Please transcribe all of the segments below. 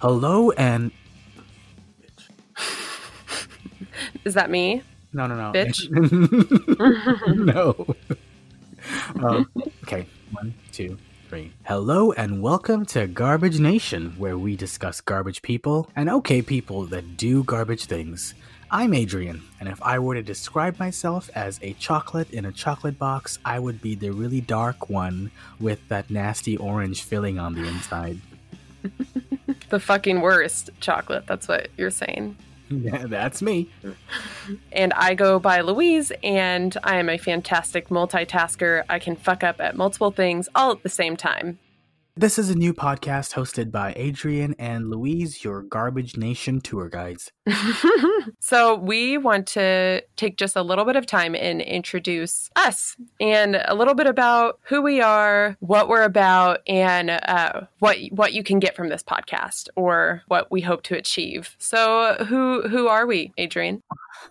Hello and Is that me? no, no, no, Bitch? no. Um, okay, one, two, three. Hello and welcome to Garbage Nation, where we discuss garbage people and okay people that do garbage things. I'm Adrian, and if I were to describe myself as a chocolate in a chocolate box, I would be the really dark one with that nasty orange filling on the inside. The fucking worst chocolate. That's what you're saying. Yeah, that's me. And I go by Louise, and I am a fantastic multitasker. I can fuck up at multiple things all at the same time. This is a new podcast hosted by Adrian and Louise, your Garbage Nation tour guides. so, we want to take just a little bit of time and introduce us and a little bit about who we are, what we're about, and uh, what what you can get from this podcast or what we hope to achieve. So, who who are we, Adrian?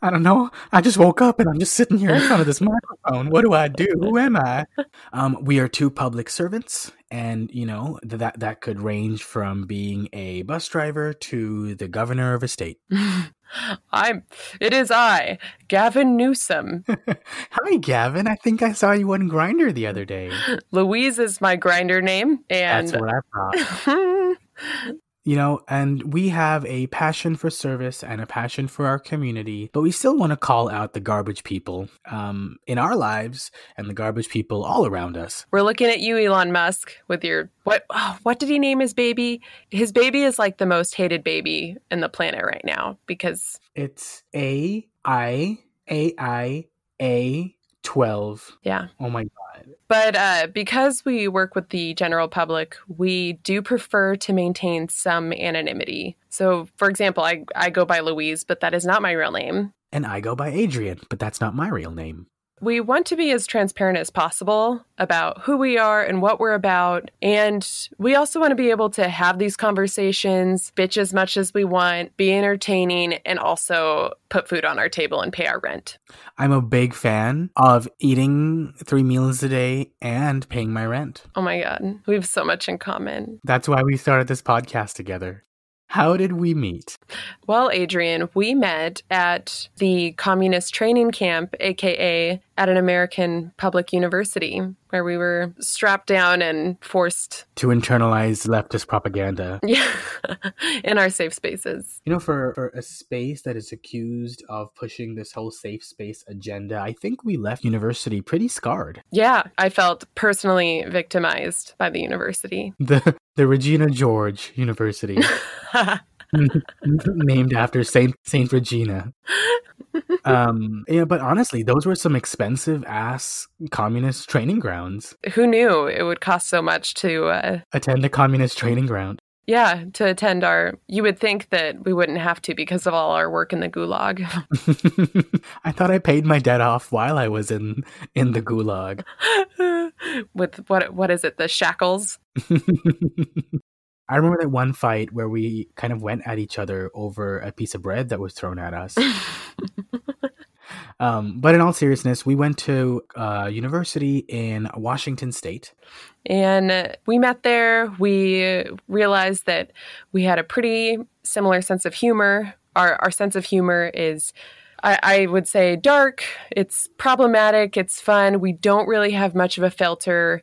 I don't know. I just woke up and I'm just sitting here in front of this microphone. What do I do? Who am I? Um, we are two public servants, and you know that that could range from being a bus driver to the governor of a state. I'm. It is I, Gavin Newsom. Hi, Gavin. I think I saw you on Grindr the other day. Louise is my Grindr name, and That's what I thought. You know, and we have a passion for service and a passion for our community, but we still want to call out the garbage people um, in our lives and the garbage people all around us. we're looking at you, Elon Musk, with your what? Oh, what did he name his baby? His baby is like the most hated baby in the planet right now because It's A I A I A 12. yeah. Oh my God. But uh, because we work with the general public, we do prefer to maintain some anonymity. So, for example, I I go by Louise, but that is not my real name. And I go by Adrian, but that's not my real name. We want to be as transparent as possible about who we are and what we're about. And we also want to be able to have these conversations, bitch as much as we want, be entertaining, and also put food on our table and pay our rent. I'm a big fan of eating three meals a day and paying my rent. Oh my God, we have so much in common. That's why we started this podcast together. How did we meet? Well, Adrian, we met at the communist training camp, aka at an American public university, where we were strapped down and forced To internalize leftist propaganda. yeah, in our safe spaces. You know, for, for a space that is accused of pushing this whole safe space agenda, I think we left university pretty scarred. Yeah, I felt personally victimized by the university. The the Regina George University, named after Saint Saint Regina. Um, yeah, but honestly, those were some expensive ass communist training grounds. Who knew it would cost so much to, uh, Attend a communist training ground. yeah, to attend our. You would think that we wouldn't have to because of all our work in the gulag. I thought I paid my debt off while I was in in the gulag. With what? What is it? The shackles. I remember that one fight where we kind of went at each other over a piece of bread that was thrown at us. um, but in all seriousness, we went to uh, university in Washington State. And we met there. We realized that we had a pretty similar sense of humor. Our, our sense of humor is, I, I would say, dark. It's problematic. It's fun. We don't really have much of a filter,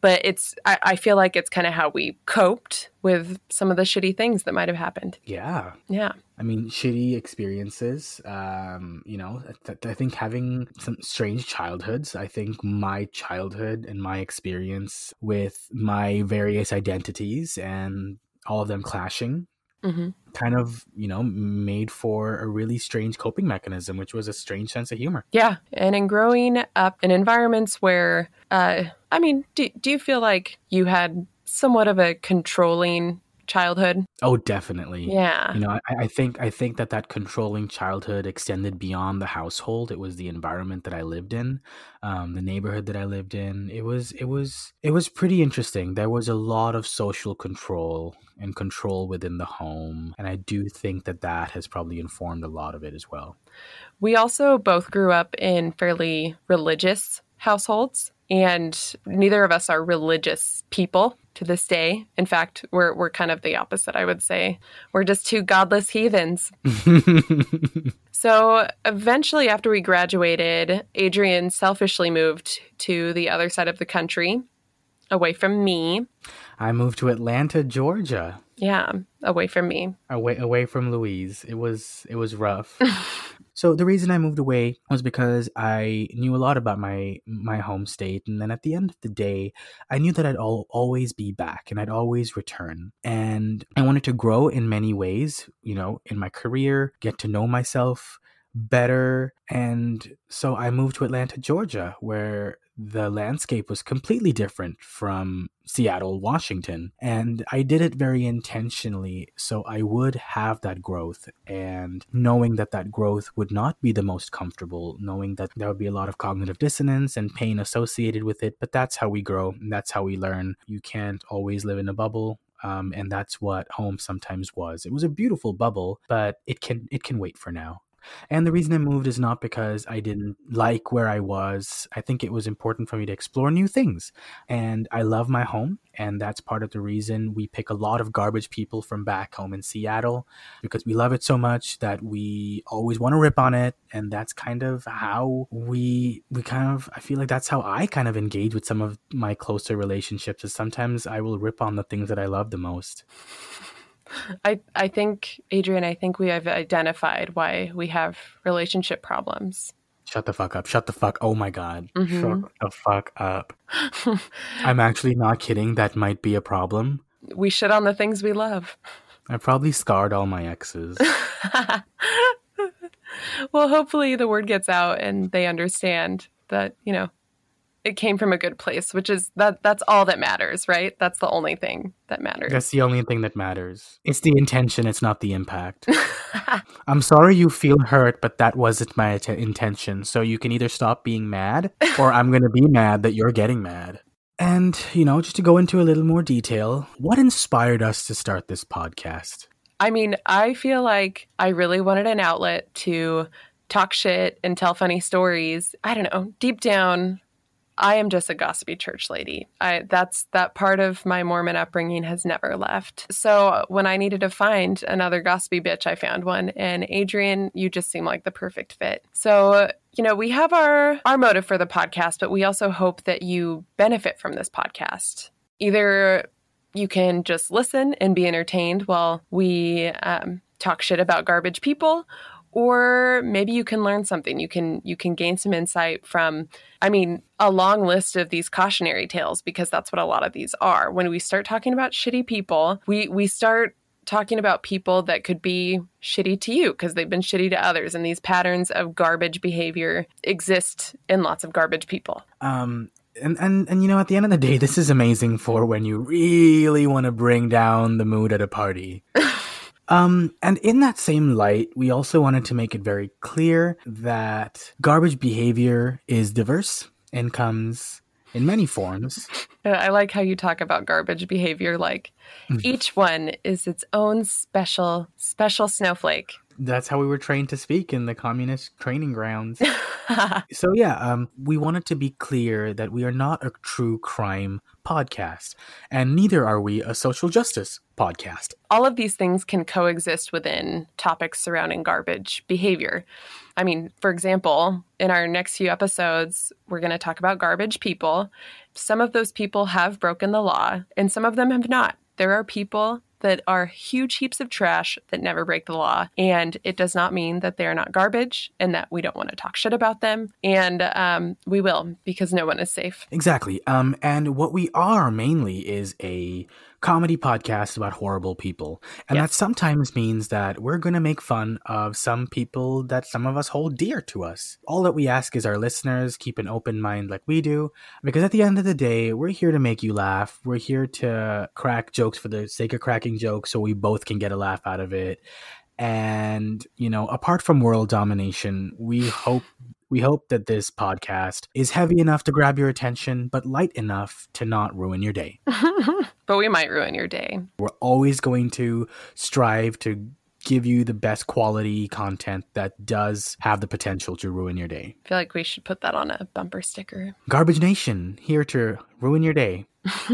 but it's, I, I feel like it's kind of how we coped with some of the shitty things that might have happened. Yeah. Yeah. I mean, shitty experiences. Um, you know, th- I think having some strange childhoods. I think my childhood and my experience with my various identities and all of them clashing hmm kind of, you know, made for a really strange coping mechanism, which was a strange sense of humor. Yeah. And in growing up in environments where, uh, I mean, do, do you feel like you had somewhat of a controlling childhood? Oh, definitely. Yeah. You know, I, I think I think that that controlling childhood extended beyond the household. It was the environment that I lived in, um, the neighborhood that I lived in. It was it was it was pretty interesting. There was a lot of social control and control within the home, and I do think that that has probably informed a lot of it as well. We also both grew up in fairly religious households, and neither of us are religious people. To this day. In fact, we're we're kind of the opposite, I would say. We're just two godless heathens. so eventually after we graduated, Adrian selfishly moved to the other side of the country, away from me. I moved to Atlanta, Georgia. Yeah, away from me. Away away from Louise. It was it was rough. So the reason I moved away was because I knew a lot about my my home state, and then at the end of the day, I knew that I'd al- always be back and I'd always return. And I wanted to grow in many ways, you know, in my career, get to know myself better, and so I moved to Atlanta, Georgia, where the landscape was completely different from Seattle, Washington. And I did it very intentionally so I would have that growth and knowing that that growth would not be the most comfortable, knowing that there would be a lot of cognitive dissonance and pain associated with it. But that's how we grow and that's how we learn. You can't always live in a bubble. Um, and that's what home sometimes was. It was a beautiful bubble, but it can it can wait for now. And the reason I moved is not because I didn't like where I was. I think it was important for me to explore new things. And I love my home. And that's part of the reason we pick a lot of garbage people from back home in Seattle because we love it so much that we always want to rip on it. And that's kind of how we, we kind of, I feel like that's how I kind of engage with some of my closer relationships is sometimes I will rip on the things that I love the most. I I think Adrian, I think we have identified why we have relationship problems. Shut the fuck up. Shut the fuck. Oh my god. Mm-hmm. Shut the fuck up. I'm actually not kidding. That might be a problem. We shit on the things we love. I probably scarred all my exes. well, hopefully the word gets out and they understand that, you know, it came from a good place, which is that that's all that matters, right? That's the only thing that matters. That's the only thing that matters. It's the intention, it's not the impact. I'm sorry you feel hurt, but that wasn't my t- intention. So you can either stop being mad or I'm going to be mad that you're getting mad. And, you know, just to go into a little more detail, what inspired us to start this podcast? I mean, I feel like I really wanted an outlet to talk shit and tell funny stories. I don't know. Deep down, I am just a gossipy church lady. I that's that part of my Mormon upbringing has never left. So when I needed to find another gossipy bitch, I found one. And Adrian, you just seem like the perfect fit. So you know, we have our our motive for the podcast, but we also hope that you benefit from this podcast. Either you can just listen and be entertained while we um, talk shit about garbage people, or maybe you can learn something. You can you can gain some insight from i mean a long list of these cautionary tales because that's what a lot of these are. When we start talking about shitty people we we start talking about people that could be shitty to you because they've been shitty to others and these patterns of garbage behavior exist in lots of garbage people. Um and, and and you know at the end of the day this is amazing for when you really want to bring down the mood at a party Um, and in that same light, we also wanted to make it very clear that garbage behavior is diverse and comes in many forms. I like how you talk about garbage behavior like mm. each one is its own special, special snowflake. That's how we were trained to speak in the communist training grounds. so yeah, um, we wanted to be clear that we are not a true crime podcast, and neither are we a social justice podcast. All of these things can coexist within topics surrounding garbage behavior. I mean, for example, in our next few episodes, we're going to talk about garbage people. Some of those people have broken the law, and some of them have not. There are people that are huge heaps of trash that never break the law. And it does not mean that they are not garbage and that we don't want to talk shit about them. And um, we will because no one is safe. Exactly. Um, and what we are mainly is a comedy podcast about horrible people. And yes. that sometimes means that we're going to make fun of some people that some of us hold dear to us. All that we ask is our listeners keep an open mind like we do, because at the end of the day, we're here to make you laugh. We're here to crack jokes for the sake of cracking jokes so we both can get a laugh out of it. And, you know, apart from world domination, we hope we hope that this podcast is heavy enough to grab your attention, but light enough to not ruin your day. but we might ruin your day. We're always going to strive to give you the best quality content that does have the potential to ruin your day. I feel like we should put that on a bumper sticker. Garbage Nation, here to ruin your day.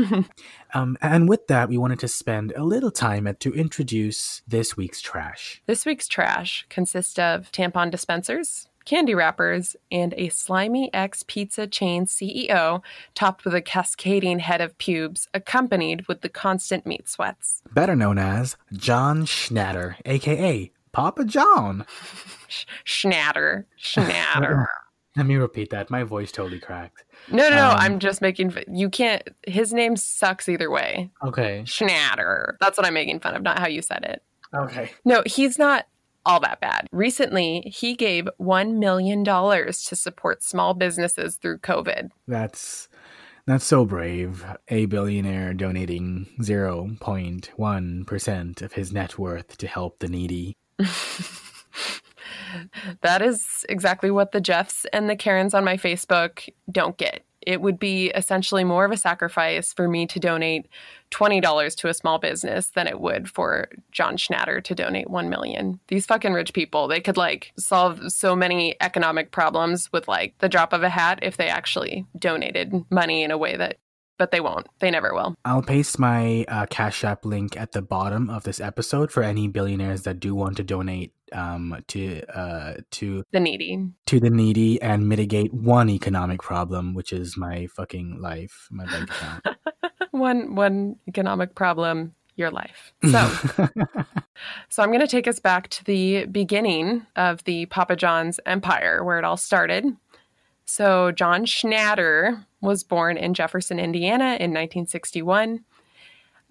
um, and with that, we wanted to spend a little time at, to introduce this week's trash. This week's trash consists of tampon dispensers, candy wrappers, and a slimy ex pizza chain CEO topped with a cascading head of pubes, accompanied with the constant meat sweats. Better known as John Schnatter, aka Papa John. Schnatter. Schnatter. Let me repeat that. My voice totally cracked. No, no, no. Um, I'm just making. You can't. His name sucks either way. Okay. Schnatter. That's what I'm making fun of, not how you said it. Okay. No, he's not all that bad. Recently, he gave $1 million to support small businesses through COVID. That's. That's so brave. A billionaire donating 0.1% of his net worth to help the needy. that is exactly what the Jeffs and the Karens on my Facebook don't get. It would be essentially more of a sacrifice for me to donate $20 to a small business than it would for John Schnatter to donate 1 million. These fucking rich people, they could like solve so many economic problems with like the drop of a hat if they actually donated money in a way that but they won't. They never will. I'll paste my uh, Cash App link at the bottom of this episode for any billionaires that do want to donate um, to uh, to the needy, to the needy, and mitigate one economic problem, which is my fucking life, my bank account. one one economic problem your life. So, so I'm going to take us back to the beginning of the Papa John's empire, where it all started. So, John Schnatter was born in Jefferson, Indiana in 1961.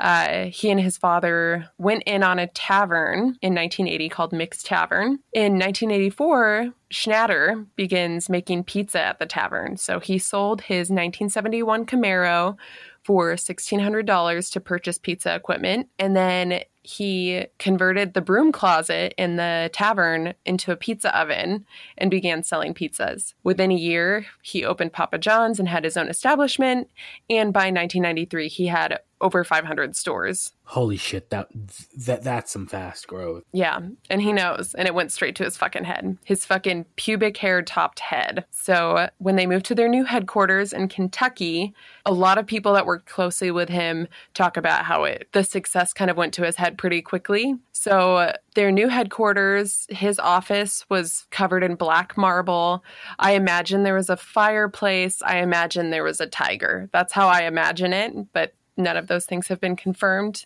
Uh, he and his father went in on a tavern in 1980 called Mick's Tavern. In 1984, Schnatter begins making pizza at the tavern. So he sold his 1971 Camaro for $1,600 to purchase pizza equipment. And then he converted the broom closet in the tavern into a pizza oven and began selling pizzas. Within a year, he opened Papa John's and had his own establishment. And by 1993, he had over 500 stores. Holy shit, that that that's some fast growth. Yeah, and he knows, and it went straight to his fucking head. His fucking pubic hair topped head. So, when they moved to their new headquarters in Kentucky, a lot of people that worked closely with him talk about how it the success kind of went to his head pretty quickly. So, their new headquarters, his office was covered in black marble. I imagine there was a fireplace. I imagine there was a tiger. That's how I imagine it, but none of those things have been confirmed.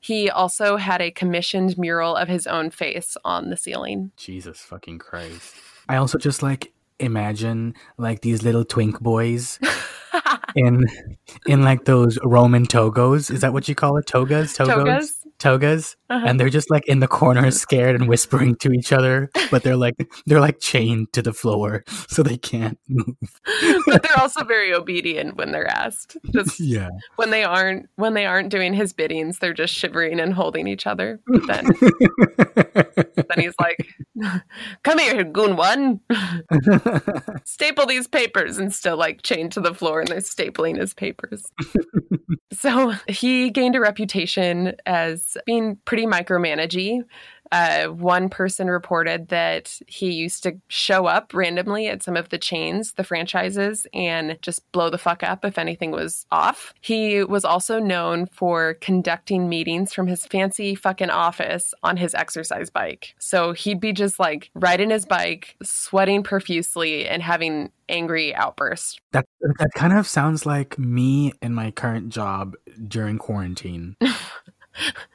He also had a commissioned mural of his own face on the ceiling. Jesus fucking Christ. I also just like imagine like these little twink boys in in like those Roman togos. Is that what you call it? Togas? Togos? Togas? Togas uh-huh. and they're just like in the corner scared and whispering to each other but they're like they're like chained to the floor so they can't move. But they're also very obedient when they're asked. Just yeah. when they aren't when they aren't doing his biddings they're just shivering and holding each other. Then then he's like come here goon one. Staple these papers and still like chained to the floor and they're stapling his papers. So he gained a reputation as being pretty micromanagey. Uh, one person reported that he used to show up randomly at some of the chains, the franchises, and just blow the fuck up if anything was off. He was also known for conducting meetings from his fancy fucking office on his exercise bike. So he'd be just like riding his bike, sweating profusely, and having angry outbursts. That that kind of sounds like me in my current job during quarantine.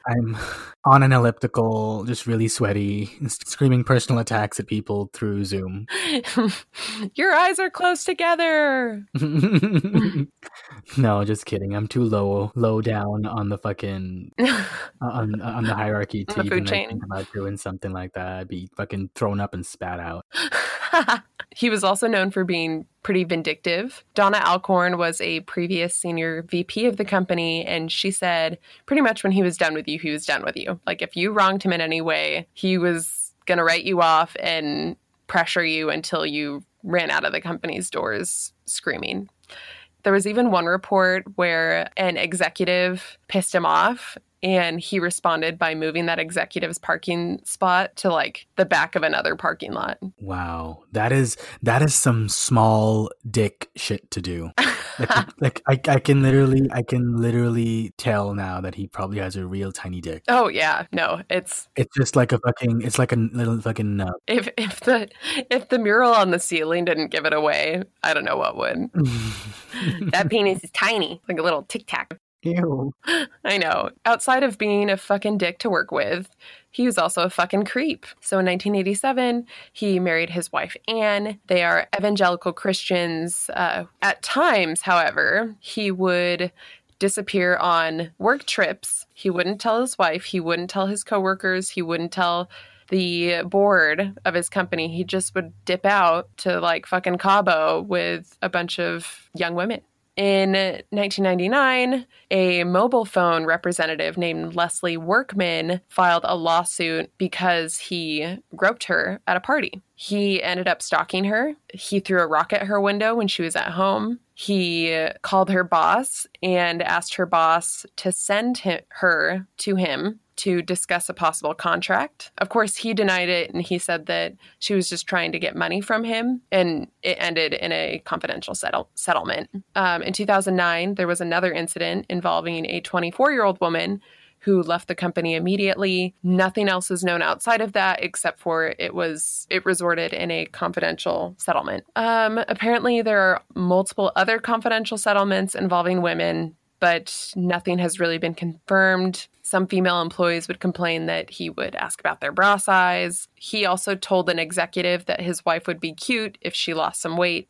I'm on an elliptical, just really sweaty, screaming personal attacks at people through Zoom. Your eyes are close together. no, just kidding. I'm too low, low down on the fucking uh, on uh, on the hierarchy to even like, think about doing something like that. I'd be fucking thrown up and spat out. He was also known for being pretty vindictive. Donna Alcorn was a previous senior VP of the company, and she said pretty much when he was done with you, he was done with you. Like if you wronged him in any way, he was going to write you off and pressure you until you ran out of the company's doors screaming. There was even one report where an executive pissed him off and he responded by moving that executive's parking spot to like the back of another parking lot. Wow. That is that is some small dick shit to do. like, like I, I can literally I can literally tell now that he probably has a real tiny dick. Oh yeah, no, it's It's just like a fucking it's like a little fucking nub. if if the if the mural on the ceiling didn't give it away, I don't know what would. that penis is tiny, like a little tic tac. Ew. I know. Outside of being a fucking dick to work with, he was also a fucking creep. So in 1987, he married his wife Anne. They are evangelical Christians. Uh, at times, however, he would disappear on work trips. He wouldn't tell his wife, he wouldn't tell his coworkers, he wouldn't tell the board of his company. He just would dip out to like fucking Cabo with a bunch of young women. In 1999, a mobile phone representative named Leslie Workman filed a lawsuit because he groped her at a party. He ended up stalking her. He threw a rock at her window when she was at home. He called her boss and asked her boss to send him, her to him to discuss a possible contract. Of course, he denied it and he said that she was just trying to get money from him, and it ended in a confidential settle- settlement. Um, in 2009, there was another incident involving a 24 year old woman who left the company immediately. Nothing else is known outside of that except for it was it resorted in a confidential settlement. Um, apparently, there are multiple other confidential settlements involving women, but nothing has really been confirmed. Some female employees would complain that he would ask about their bra size. He also told an executive that his wife would be cute if she lost some weight.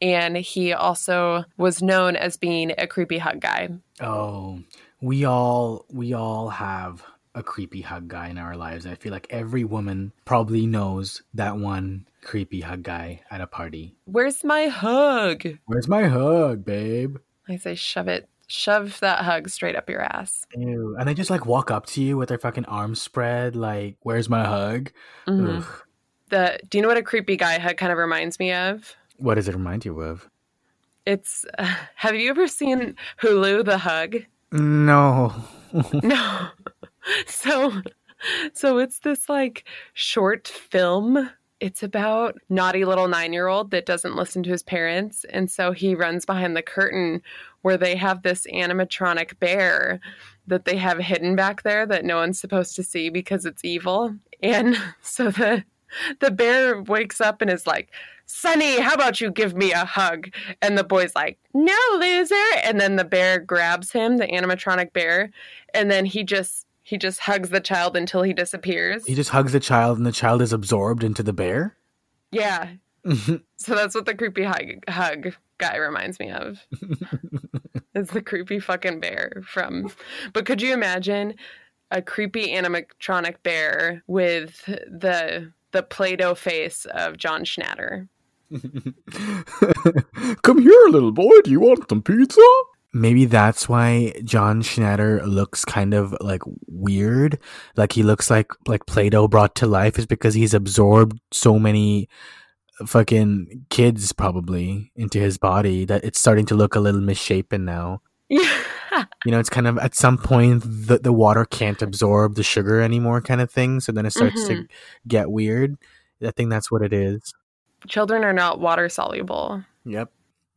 And he also was known as being a creepy hug guy. Oh, we all we all have a creepy hug guy in our lives. I feel like every woman probably knows that one creepy hug guy at a party. Where's my hug? Where's my hug, babe? I say, shove it, shove that hug straight up your ass. Ew. And they just like walk up to you with their fucking arms spread, like, "Where's my hug?" Mhm. The do you know what a creepy guy hug kind of reminds me of? What does it remind you of? It's uh, have you ever seen Hulu the hug? No. No. so so it's this like short film. It's about naughty little 9-year-old that doesn't listen to his parents and so he runs behind the curtain where they have this animatronic bear that they have hidden back there that no one's supposed to see because it's evil. And so the the bear wakes up and is like, Sonny, how about you give me a hug? And the boy's like, No, loser. And then the bear grabs him, the animatronic bear, and then he just he just hugs the child until he disappears. he just hugs the child and the child is absorbed into the bear? yeah. So that's what the creepy hug, hug guy reminds me of. it's the creepy fucking bear from. But could you imagine a creepy animatronic bear with the the Play-Doh face of John Schnatter? Come here, little boy. Do you want some pizza? Maybe that's why John Schnatter looks kind of like weird. Like he looks like like Play-Doh brought to life is because he's absorbed so many fucking kids probably into his body that it's starting to look a little misshapen now. Yeah. You know, it's kind of at some point the the water can't absorb the sugar anymore kind of thing, so then it starts to mm-hmm. get weird. I think that's what it is. Children are not water soluble. Yep.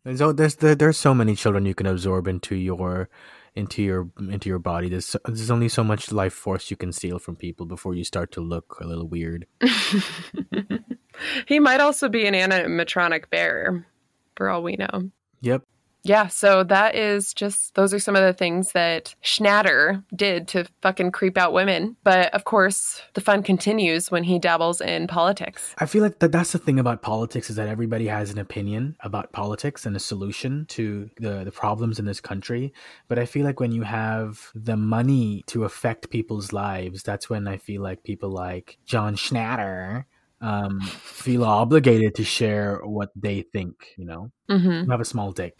There's oh, there's there, there's so many children you can absorb into your into your into your body. There's so- there's only so much life force you can steal from people before you start to look a little weird. he might also be an animatronic bear, for all we know. Yep. Yeah, so that is just those are some of the things that Schnatter did to fucking creep out women. But of course, the fun continues when he dabbles in politics. I feel like that that's the thing about politics is that everybody has an opinion about politics and a solution to the, the problems in this country. But I feel like when you have the money to affect people's lives, that's when I feel like people like John Schnatter um, feel obligated to share what they think, you know? hmm You have a small dick.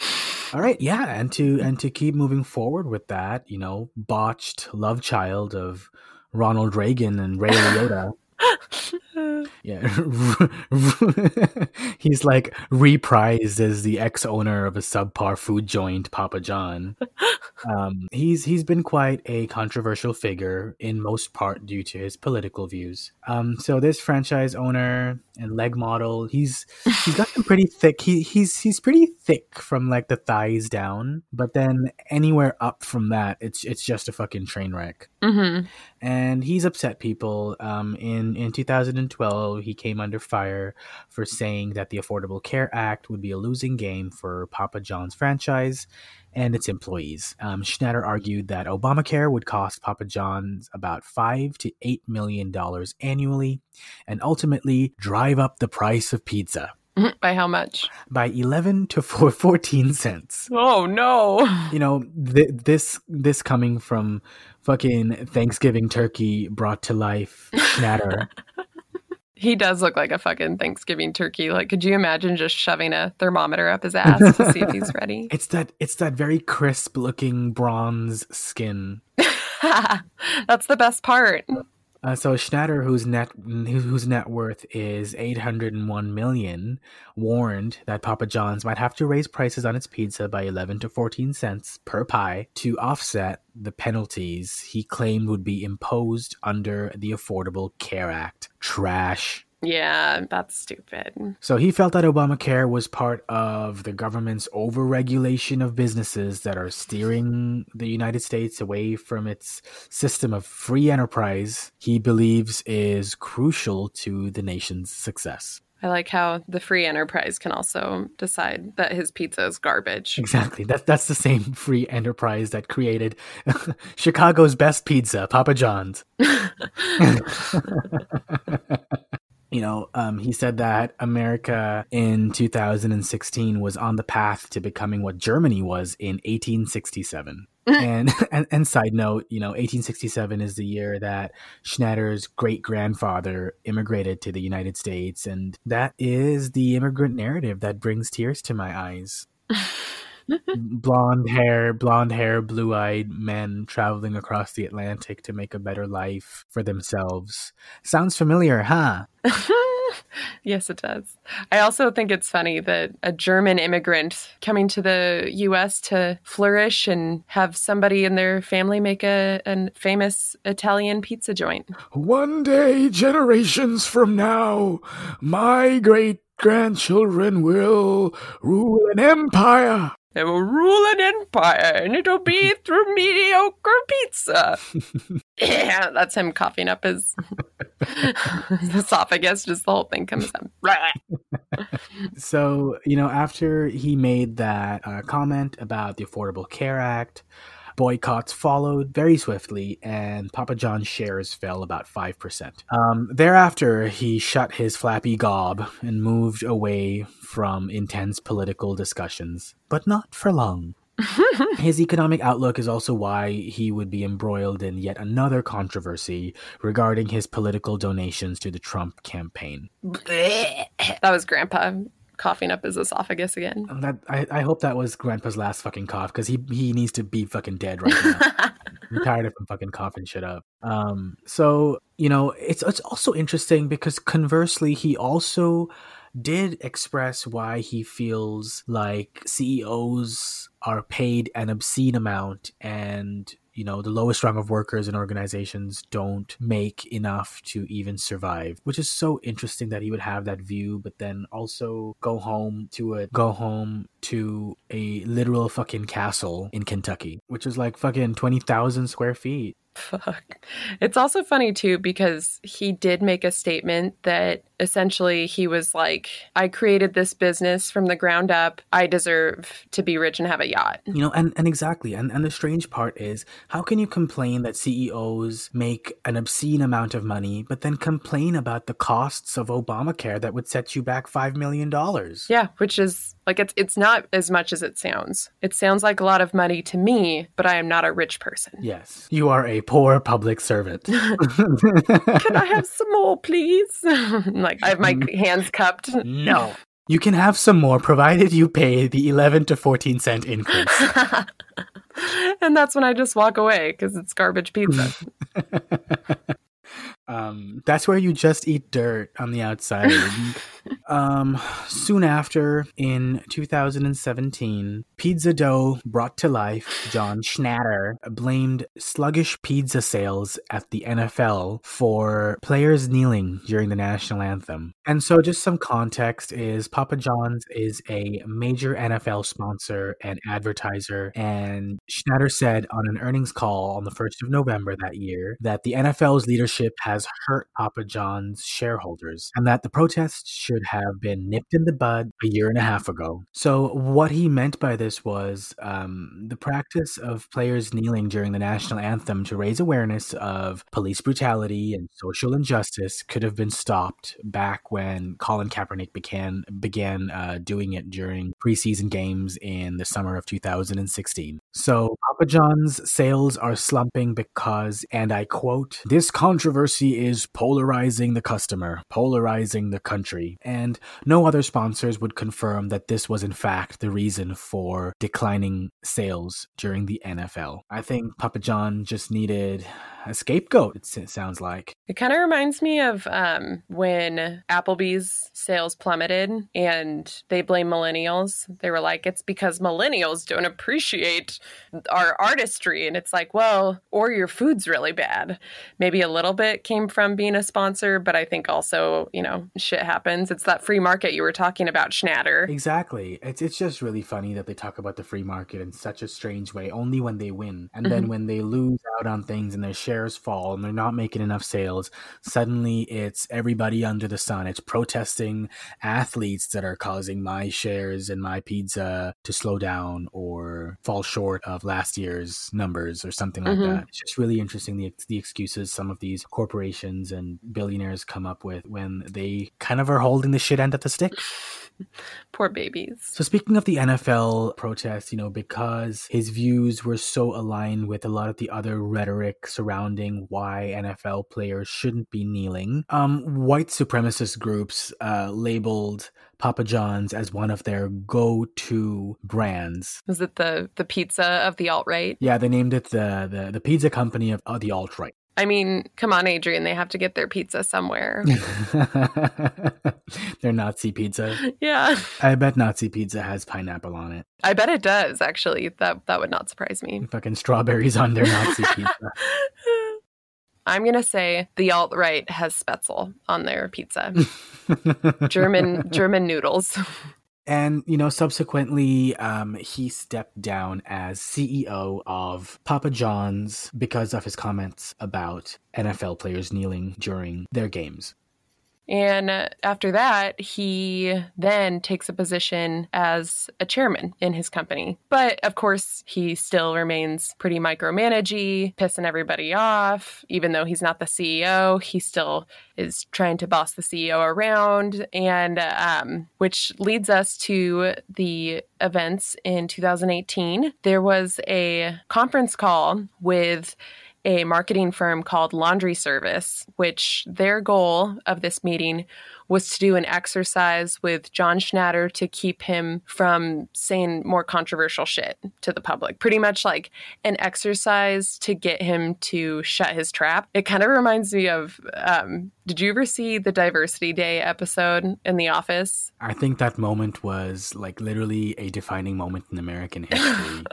All right, yeah, and to and to keep moving forward with that, you know, botched love child of Ronald Reagan and Ray Liotta. Yeah. He's like reprised as the ex owner of a subpar food joint, Papa John. Um, he's he's been quite a controversial figure in most part due to his political views. Um, so this franchise owner and leg model, he's he's got some pretty thick. He he's he's pretty thick from like the thighs down, but then anywhere up from that, it's it's just a fucking train wreck. Mm-hmm. And he's upset people. Um, in in 2012, he came under fire for saying that the Affordable Care Act would be a losing game for Papa John's franchise and its employees. Um, Schnatter argued that Obamacare would cost Papa John's about five to eight million dollars annually, and ultimately drive up the price of pizza By how much? by 11 to 4, 14 cents. Oh no. You know, th- this this coming from fucking Thanksgiving turkey brought to life Schnatter. He does look like a fucking Thanksgiving turkey. Like, could you imagine just shoving a thermometer up his ass to see if he's ready? it's that it's that very crisp looking bronze skin. That's the best part. Uh, so Schnatter, whose net whose net worth is 801 million, warned that Papa John's might have to raise prices on its pizza by 11 to 14 cents per pie to offset the penalties he claimed would be imposed under the Affordable Care Act. Trash. Yeah, that's stupid. So he felt that Obamacare was part of the government's overregulation of businesses that are steering the United States away from its system of free enterprise he believes is crucial to the nation's success. I like how the free enterprise can also decide that his pizza is garbage. Exactly. That, that's the same free enterprise that created Chicago's best pizza, Papa John's. you know, um, he said that America in 2016 was on the path to becoming what Germany was in 1867. and, and and side note, you know, 1867 is the year that Schnatter's great grandfather immigrated to the United States, and that is the immigrant narrative that brings tears to my eyes. blonde hair, blonde hair, blue eyed men traveling across the Atlantic to make a better life for themselves. Sounds familiar, huh? yes, it does. I also think it's funny that a German immigrant coming to the US to flourish and have somebody in their family make a, a famous Italian pizza joint. One day, generations from now, my great grandchildren will rule an empire. They will rule an empire, and it'll be through mediocre pizza. yeah, that's him coughing up his, esophagus. Just the whole thing comes out. so, you know, after he made that uh, comment about the Affordable Care Act, boycotts followed very swiftly, and Papa John's shares fell about 5%. Um, thereafter, he shut his flappy gob and moved away from intense political discussions, but not for long. His economic outlook is also why he would be embroiled in yet another controversy regarding his political donations to the Trump campaign. that was Grandpa coughing up his esophagus again. That I, I hope that was Grandpa's last fucking cough because he he needs to be fucking dead right now. I'm tired of him fucking coughing shit up. Um, so you know it's it's also interesting because conversely he also did express why he feels like CEOs are paid an obscene amount and you know the lowest rung of workers and organizations don't make enough to even survive which is so interesting that he would have that view but then also go home to a go home to a literal fucking castle in Kentucky which is like fucking 20,000 square feet Fuck. It's also funny too because he did make a statement that essentially he was like, I created this business from the ground up. I deserve to be rich and have a yacht. You know, and, and exactly. And, and the strange part is how can you complain that CEOs make an obscene amount of money, but then complain about the costs of Obamacare that would set you back $5 million? Yeah, which is like it's it's not as much as it sounds. It sounds like a lot of money to me, but I am not a rich person. Yes. You are a poor public servant. Can I have some more, please? like I have my hands cupped. no. You can have some more provided you pay the 11 to 14 cent increase. and that's when I just walk away because it's garbage pizza. Um, that's where you just eat dirt on the outside. um, soon after, in 2017, Pizza Dough brought to life John Schnatter blamed sluggish pizza sales at the NFL for players kneeling during the national anthem. And so, just some context is Papa John's is a major NFL sponsor and advertiser, and Schnatter said on an earnings call on the 1st of November that year that the NFL's leadership has hurt Papa John's shareholders and that the protests should have been nipped in the bud a year and a half ago. So, what he meant by this was um, the practice of players kneeling during the national anthem to raise awareness of police brutality and social injustice could have been stopped back when Colin Kaepernick began began uh, doing it during preseason games in the summer of 2016. So, Papa John's sales are slumping because, and I quote, "This controversy is polarizing the customer, polarizing the country," and no other sponsors would confirm that this was in fact the reason for declining sales during the NFL. I think Papa John just needed a scapegoat, it sounds like. It kind of reminds me of um, when Applebee's sales plummeted and they blame millennials. They were like, it's because millennials don't appreciate our artistry. And it's like, well, or your food's really bad. Maybe a little bit came from being a sponsor, but I think also, you know, shit happens. It's that free market you were talking about, Schnatter. Exactly. It's, it's just really funny that they talk about the free market in such a strange way, only when they win. And mm-hmm. then when they lose out on things and their shares fall and they're not making enough sales, suddenly it's everybody under the sun. It's protesting athletes that are causing my shares and my pizza to slow down or fall short of last year's numbers or something like mm-hmm. that. It's just really interesting the, the excuses some of these corporations and billionaires come up with when they kind of are holding the shit end of the stick. Poor babies. So speaking of the NFL protests, you know, because his views were so aligned with a lot of the other rhetoric surrounding why NFL players shouldn't be kneeling, um, white supremacist groups uh, labeled Papa John's as one of their go-to brands. Was it the the pizza of the alt right? Yeah, they named it the the, the pizza company of, of the alt right. I mean, come on, Adrian. They have to get their pizza somewhere. their Nazi pizza. Yeah. I bet Nazi pizza has pineapple on it. I bet it does, actually. That that would not surprise me. Fucking strawberries on their Nazi pizza. I'm going to say the alt right has Spaetzle on their pizza. German German noodles. And, you know, subsequently, um, he stepped down as CEO of Papa John's because of his comments about NFL players kneeling during their games. And after that, he then takes a position as a chairman in his company. But of course, he still remains pretty micromanagey, pissing everybody off. Even though he's not the CEO, he still is trying to boss the CEO around. And um, which leads us to the events in 2018. There was a conference call with a marketing firm called Laundry Service, which their goal of this meeting was to do an exercise with John Schnatter to keep him from saying more controversial shit to the public. Pretty much like an exercise to get him to shut his trap. It kind of reminds me of um, did you ever see the Diversity Day episode in The Office? I think that moment was like literally a defining moment in American history.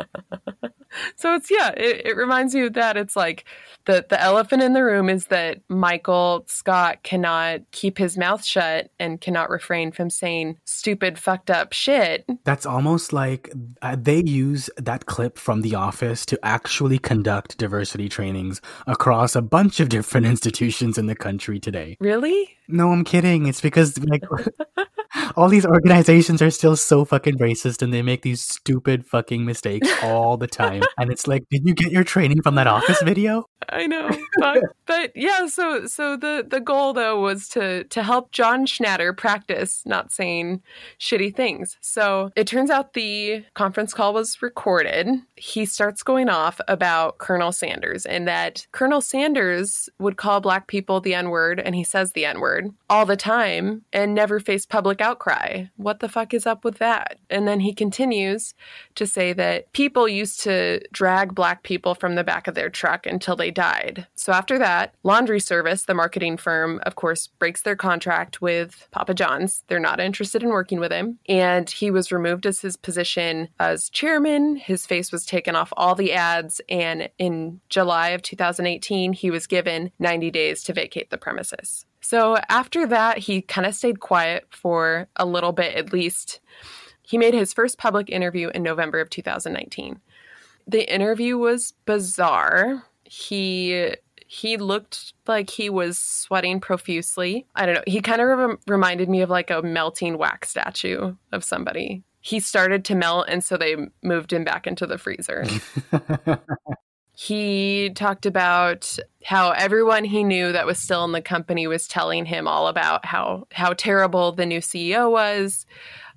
so it's yeah, it, it reminds me of that. It's like the the elephant in the room is that Michael Scott cannot keep his mouth shut and cannot refrain from saying stupid, fucked up shit. That's almost like uh, they use that clip from The Office to actually conduct diversity trainings across a bunch of different institutions in the country today. Really? No, I'm kidding. It's because like all these organizations are still so fucking racist and they make these stupid fucking mistakes all the time. and it's like, did you get your training from that office video? I know. But, but yeah, so so the the goal though was to to help John Schnatter practice not saying shitty things. So it turns out the conference call was recorded. He starts going off about Colonel Sanders and that Colonel Sanders would call black people the N-word and he says the N-word all the time and never face public outcry. What the fuck is up with that? And then he continues to say that people used to drag black people from the back of their truck until they died. So after that, Laundry Service, the marketing firm, of course, breaks their contract with Papa John's. They're not interested in working with him. And he was removed as his position as chairman. His face was taken off all the ads. And in July of 2018, he was given 90 days to vacate the premises. So after that, he kind of stayed quiet for a little bit at least. He made his first public interview in November of 2019. The interview was bizarre. He he looked like he was sweating profusely. I don't know. He kind of re- reminded me of like a melting wax statue of somebody. He started to melt, and so they moved him back into the freezer. he talked about how everyone he knew that was still in the company was telling him all about how how terrible the new CEO was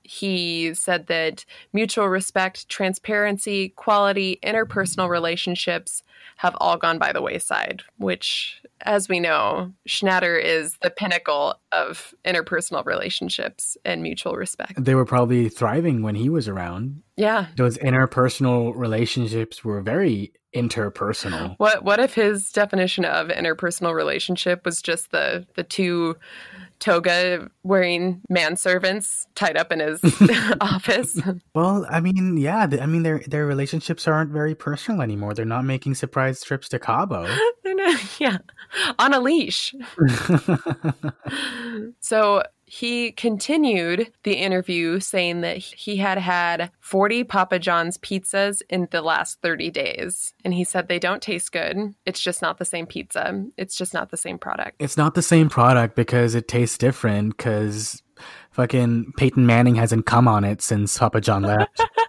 he said that mutual respect, transparency, quality, interpersonal relationships have all gone by the wayside, which, as we know, Schnatter is the pinnacle of interpersonal relationships and mutual respect. They were probably thriving when he was around. Yeah. Those interpersonal relationships were very interpersonal. What what if his definition of interpersonal relationship was just the the two toga wearing manservants tied up in his office. Well, I mean, yeah, I mean their their relationships aren't very personal anymore. They're not making surprise trips to Cabo. yeah, on a leash. so he continued the interview saying that he had had 40 Papa John's pizzas in the last 30 days. And he said they don't taste good. It's just not the same pizza. It's just not the same product. It's not the same product because it tastes different because fucking Peyton Manning hasn't come on it since Papa John left.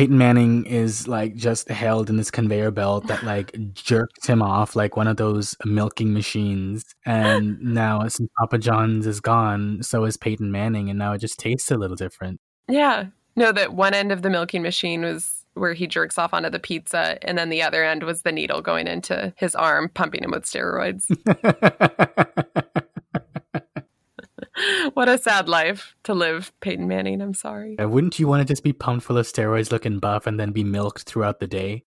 Peyton Manning is like just held in this conveyor belt that like jerks him off like one of those milking machines. And now since Papa John's is gone, so is Peyton Manning, and now it just tastes a little different. Yeah. No, that one end of the milking machine was where he jerks off onto the pizza, and then the other end was the needle going into his arm, pumping him with steroids. what a sad life to live, Peyton Manning. I'm sorry. Uh, wouldn't you want to just be pumped full of steroids, looking buff, and then be milked throughout the day?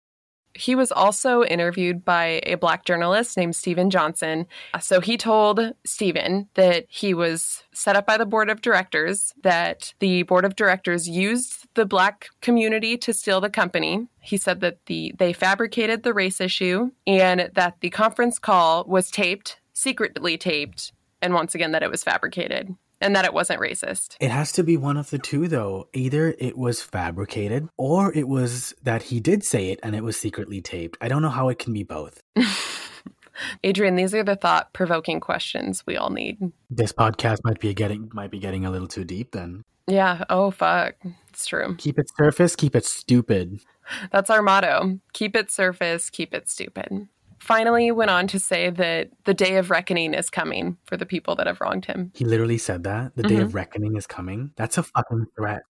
He was also interviewed by a black journalist named Steven Johnson. So he told Steven that he was set up by the board of directors, that the board of directors used the black community to steal the company. He said that the they fabricated the race issue and that the conference call was taped, secretly taped, and once again that it was fabricated and that it wasn't racist. It has to be one of the two, though. Either it was fabricated or it was that he did say it and it was secretly taped. I don't know how it can be both. Adrian, these are the thought provoking questions we all need. This podcast might be getting might be getting a little too deep then. Yeah. Oh fuck. It's true. Keep it surface, keep it stupid. That's our motto. Keep it surface, keep it stupid finally went on to say that the day of reckoning is coming for the people that have wronged him. He literally said that the mm-hmm. day of reckoning is coming. That's a fucking threat.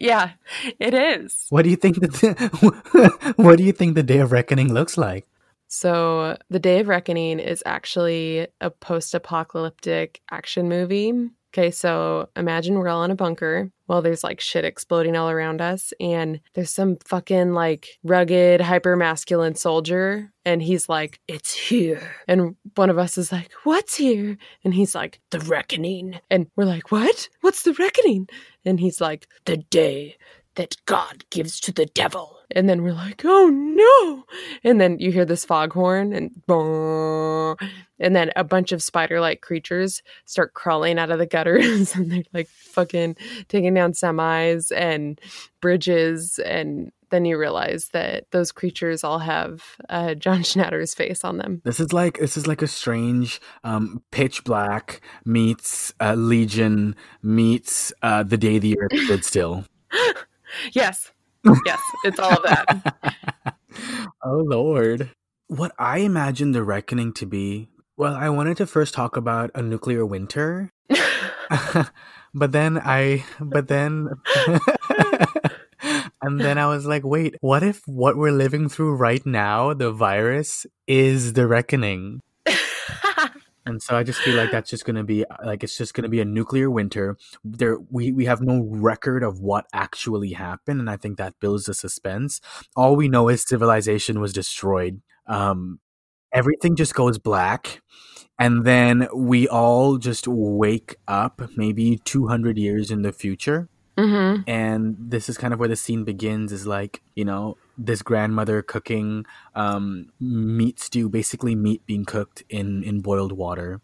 Yeah, it is. What do you think the What do you think the day of reckoning looks like? So, the day of reckoning is actually a post-apocalyptic action movie Okay, so imagine we're all in a bunker while there's like shit exploding all around us, and there's some fucking like rugged, hyper masculine soldier, and he's like, It's here. And one of us is like, What's here? And he's like, The reckoning. And we're like, What? What's the reckoning? And he's like, The day that God gives to the devil. And then we're like, oh no. And then you hear this foghorn and and then a bunch of spider like creatures start crawling out of the gutters and they're like fucking taking down semis and bridges. And then you realize that those creatures all have uh, John Schnatter's face on them. This is like this is like a strange um, pitch black meets uh, Legion meets uh, the day the earth stood still. Yes. Yes, it's all of that. oh Lord. What I imagine the reckoning to be, well, I wanted to first talk about a nuclear winter. but then I but then and then I was like, wait, what if what we're living through right now, the virus, is the reckoning? And so I just feel like that's just going to be like it's just going to be a nuclear winter. There, we we have no record of what actually happened, and I think that builds the suspense. All we know is civilization was destroyed um, everything just goes black. And then we all just wake up maybe 200 years in the future. Mm-hmm. And this is kind of where the scene begins is like, you know, this grandmother cooking um, meat stew, basically meat being cooked in, in boiled water.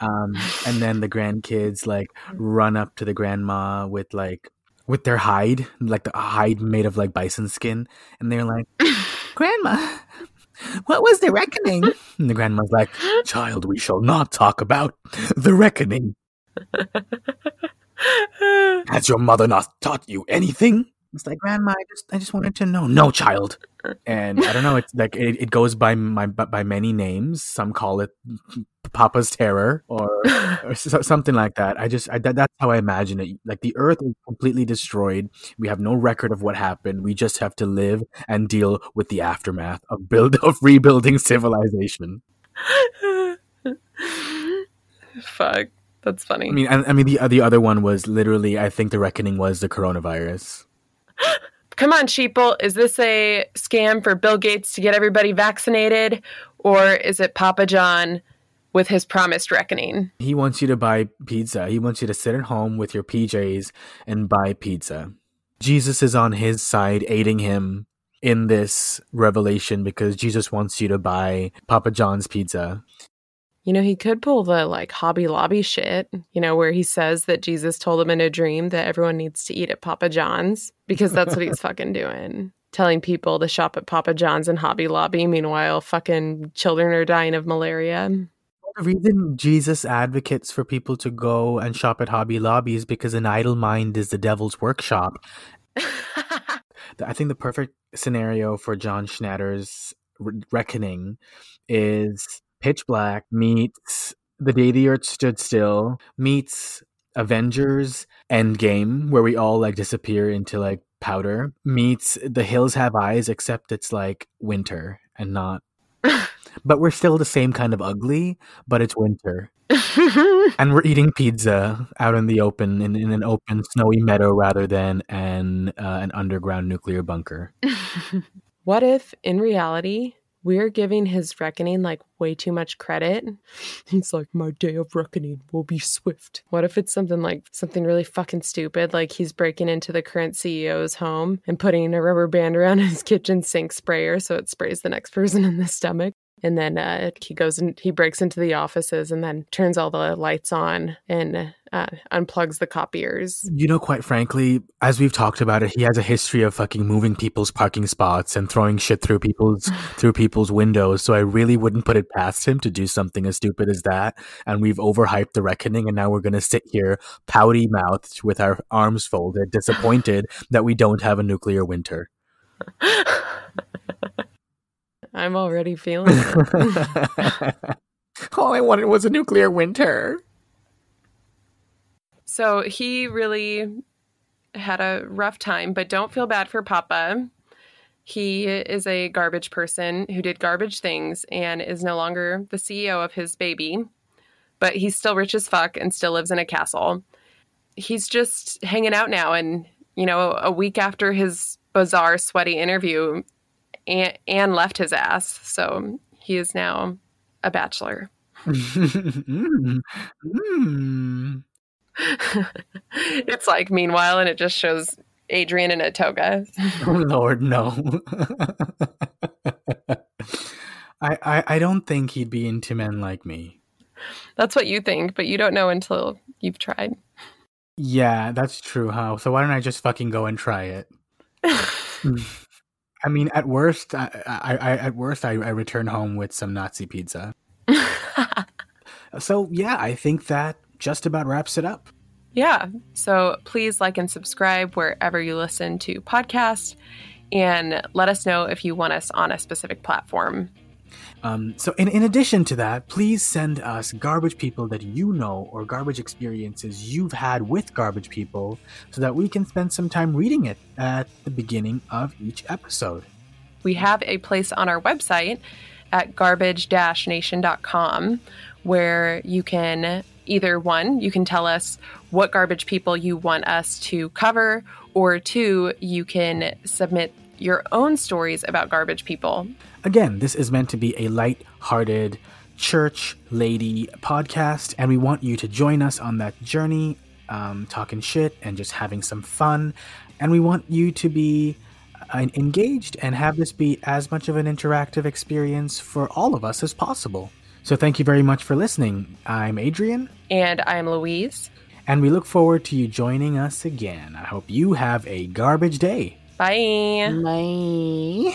Um, and then the grandkids like run up to the grandma with like with their hide, like the hide made of like bison skin, and they're like, "Grandma, what was the reckoning?" And the grandma's like, "Child, we shall not talk about the reckoning. Has your mother not taught you anything?" It's like, "Grandma, I just I just wanted to know." No, child. And I don't know. It's like it, it goes by my by many names. Some call it Papa's Terror or, or something like that. I just I, that, that's how I imagine it. Like the Earth is completely destroyed. We have no record of what happened. We just have to live and deal with the aftermath of build of rebuilding civilization. Fuck, that's funny. I mean, I, I mean the the other one was literally. I think the reckoning was the coronavirus. Come on, sheeple. Is this a scam for Bill Gates to get everybody vaccinated? Or is it Papa John with his promised reckoning? He wants you to buy pizza. He wants you to sit at home with your PJs and buy pizza. Jesus is on his side, aiding him in this revelation because Jesus wants you to buy Papa John's pizza. You know, he could pull the like Hobby Lobby shit, you know, where he says that Jesus told him in a dream that everyone needs to eat at Papa John's because that's what he's fucking doing. Telling people to shop at Papa John's and Hobby Lobby. Meanwhile, fucking children are dying of malaria. The reason Jesus advocates for people to go and shop at Hobby Lobby is because an idle mind is the devil's workshop. I think the perfect scenario for John Schnatter's reckoning is Pitch Black meets The Day the Earth Stood Still meets Avengers Endgame, where we all like disappear into like powder, meets The Hills Have Eyes, except it's like winter and not. but we're still the same kind of ugly, but it's winter. and we're eating pizza out in the open, in, in an open snowy meadow rather than an, uh, an underground nuclear bunker. what if, in reality, we're giving his reckoning like way too much credit. He's like, my day of reckoning will be swift. What if it's something like something really fucking stupid, like he's breaking into the current CEO's home and putting a rubber band around his kitchen sink sprayer so it sprays the next person in the stomach? And then uh, he goes and he breaks into the offices and then turns all the lights on and uh, unplugs the copiers. You know, quite frankly, as we've talked about it, he has a history of fucking moving people's parking spots and throwing shit through people's through people's windows. So I really wouldn't put it past him to do something as stupid as that. And we've overhyped the reckoning, and now we're gonna sit here pouty mouthed with our arms folded, disappointed that we don't have a nuclear winter. I'm already feeling it. All I wanted was a nuclear winter. So he really had a rough time, but don't feel bad for Papa. He is a garbage person who did garbage things and is no longer the CEO of his baby, but he's still rich as fuck and still lives in a castle. He's just hanging out now. And, you know, a week after his bizarre, sweaty interview, Anne, left his ass, so he is now a bachelor. mm. Mm. it's like meanwhile, and it just shows Adrian in a toga. oh Lord, no. I, I I don't think he'd be into men like me. That's what you think, but you don't know until you've tried. Yeah, that's true, huh? So why don't I just fucking go and try it? I mean, at worst, I, I, I at worst, I, I return home with some Nazi pizza. so yeah, I think that just about wraps it up. Yeah. So please like and subscribe wherever you listen to podcasts, and let us know if you want us on a specific platform. Um, so, in, in addition to that, please send us garbage people that you know or garbage experiences you've had with garbage people so that we can spend some time reading it at the beginning of each episode. We have a place on our website at garbage nation.com where you can either one, you can tell us what garbage people you want us to cover, or two, you can submit your own stories about garbage people. Again, this is meant to be a light-hearted church lady podcast, and we want you to join us on that journey, um, talking shit and just having some fun. And we want you to be uh, engaged and have this be as much of an interactive experience for all of us as possible. So, thank you very much for listening. I'm Adrian. And I'm Louise. And we look forward to you joining us again. I hope you have a garbage day. Bye. Bye.